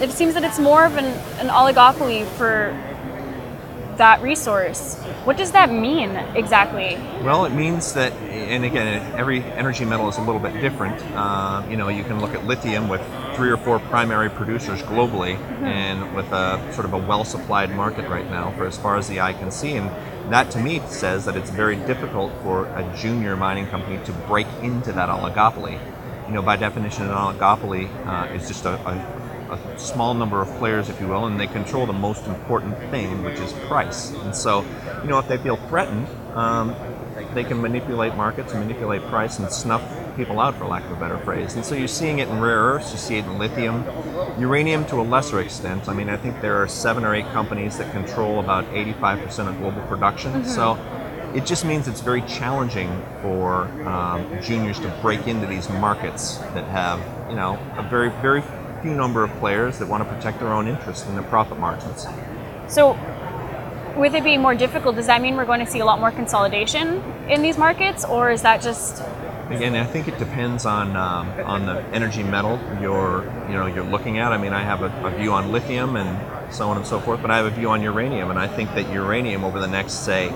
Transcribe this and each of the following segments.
It seems that it's more of an, an oligopoly for that resource. What does that mean exactly? Well, it means that, and again, every energy metal is a little bit different. Uh, you know, you can look at lithium with three or four primary producers globally, mm-hmm. and with a sort of a well-supplied market right now for as far as the eye can see. And that, to me, says that it's very difficult for a junior mining company to break into that oligopoly. You know, by definition, an oligopoly uh, is just a, a a small number of players, if you will, and they control the most important thing, which is price. And so, you know, if they feel threatened, um, they can manipulate markets and manipulate price and snuff people out, for lack of a better phrase. And so you're seeing it in rare earths, you see it in lithium, uranium to a lesser extent. I mean, I think there are seven or eight companies that control about 85% of global production. Mm-hmm. So it just means it's very challenging for um, juniors to break into these markets that have, you know, a very, very few number of players that want to protect their own interests and their profit margins. So, with it being more difficult, does that mean we're going to see a lot more consolidation in these markets, or is that just? Again, I think it depends on um, on the energy metal you're you know you're looking at. I mean, I have a, a view on lithium and so on and so forth, but I have a view on uranium, and I think that uranium over the next say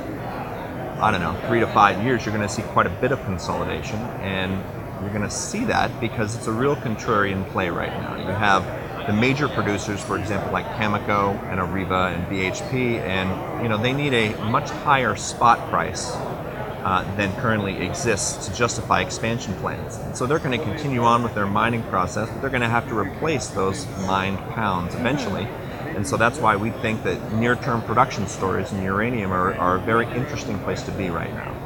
I don't know, three to five years, you're going to see quite a bit of consolidation. And you're going to see that because it's a real contrarian play right now. You have the major producers, for example, like Cameco and Areva and BHP, and you know they need a much higher spot price uh, than currently exists to justify expansion plans. And so they're going to continue on with their mining process, but they're going to have to replace those mined pounds eventually. And so that's why we think that near-term production stories in uranium are, are a very interesting place to be right now.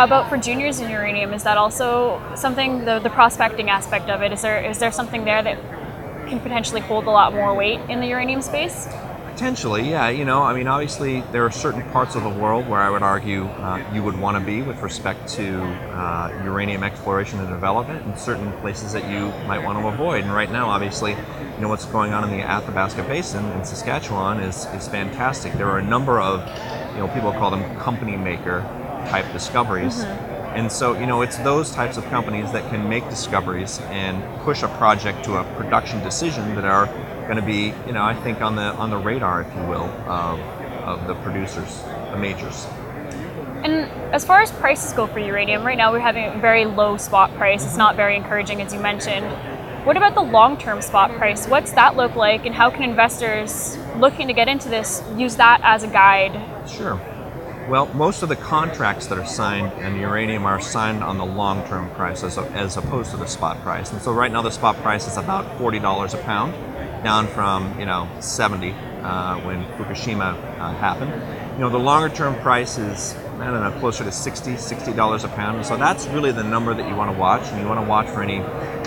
How about for juniors in uranium? Is that also something the, the prospecting aspect of it? Is there is there something there that can potentially hold a lot more weight in the uranium space? Potentially, yeah. You know, I mean, obviously, there are certain parts of the world where I would argue uh, you would want to be with respect to uh, uranium exploration and development, and certain places that you might want to avoid. And right now, obviously, you know what's going on in the Athabasca Basin in Saskatchewan is is fantastic. There are a number of, you know, people call them company maker type discoveries. Mm-hmm. And so, you know, it's those types of companies that can make discoveries and push a project to a production decision that are going to be, you know, I think on the on the radar, if you will, of, of the producers, the majors. And as far as prices go for uranium, right now we're having a very low spot price. It's not very encouraging, as you mentioned. What about the long-term spot price? What's that look like, and how can investors looking to get into this use that as a guide? Sure. Well, most of the contracts that are signed in uranium are signed on the long-term price as, as opposed to the spot price. And so right now the spot price is about $40 a pound, down from, you know, 70 uh, when Fukushima uh, happened. You know, the longer-term price is, I don't know, closer to 60 $60 a pound. And so that's really the number that you want to watch, and you want to watch for any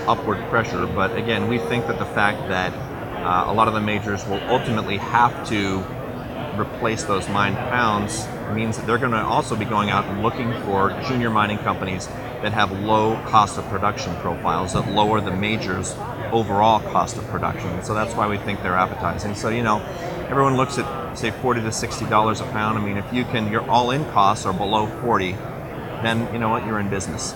upward pressure. But again, we think that the fact that uh, a lot of the majors will ultimately have to replace those mined pounds means that they're going to also be going out and looking for junior mining companies that have low cost of production profiles that lower the majors overall cost of production. So that's why we think they're appetizing. So you know, everyone looks at say 40 to 60 dollars a pound. I mean, if you can, your all-in costs are below 40, then you know what, you're in business.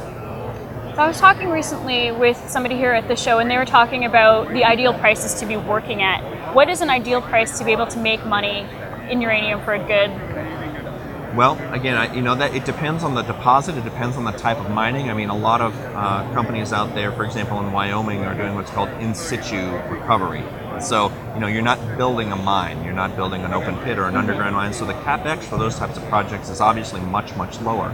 So I was talking recently with somebody here at the show, and they were talking about the ideal prices to be working at. What is an ideal price to be able to make money in uranium for a good well, again, I, you know that it depends on the deposit. It depends on the type of mining. I mean, a lot of uh, companies out there, for example, in Wyoming, are doing what's called in situ recovery. So, you know, you're not building a mine. You're not building an open pit or an underground mine. So the capex for those types of projects is obviously much, much lower.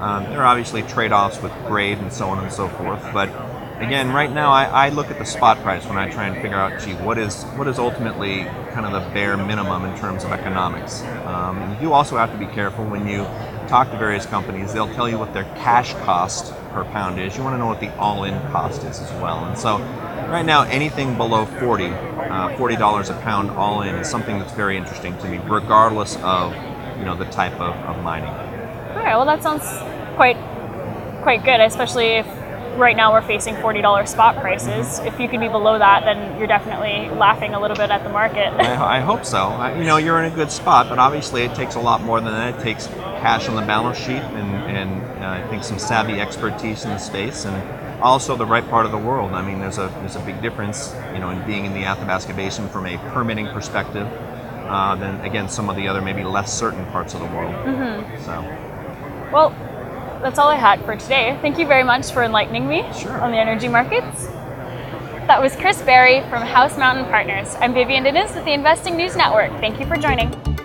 Um, there are obviously trade-offs with grade and so on and so forth, but again, right now I, I, look at the spot price when I try and figure out, gee, what is what is ultimately kind of the bare minimum in terms of economics. Um, you also have to be careful when you talk to various companies. They'll tell you what their cash cost per pound is. You want to know what the all-in cost is as well. And so, right now, anything below 40 uh, $40 a pound all-in is something that's very interesting to me, regardless of you know the type of, of mining. All right. Well, that sounds quite quite good, especially if right now we're facing $40 spot prices. If you can be below that, then you're definitely laughing a little bit at the market. I, I hope so. I, you know, you're in a good spot, but obviously it takes a lot more than that. It takes cash on the balance sheet and, and uh, I think some savvy expertise in the space and also the right part of the world. I mean, there's a there's a big difference, you know, in being in the Athabasca Basin from a permitting perspective uh, than again some of the other maybe less certain parts of the world. Mm-hmm. So. Well, that's all I had for today. Thank you very much for enlightening me Sure. on the energy markets. That was Chris Berry from House Mountain Partners. I'm Vivien Diniz with the Investing News Network. Thank you for joining.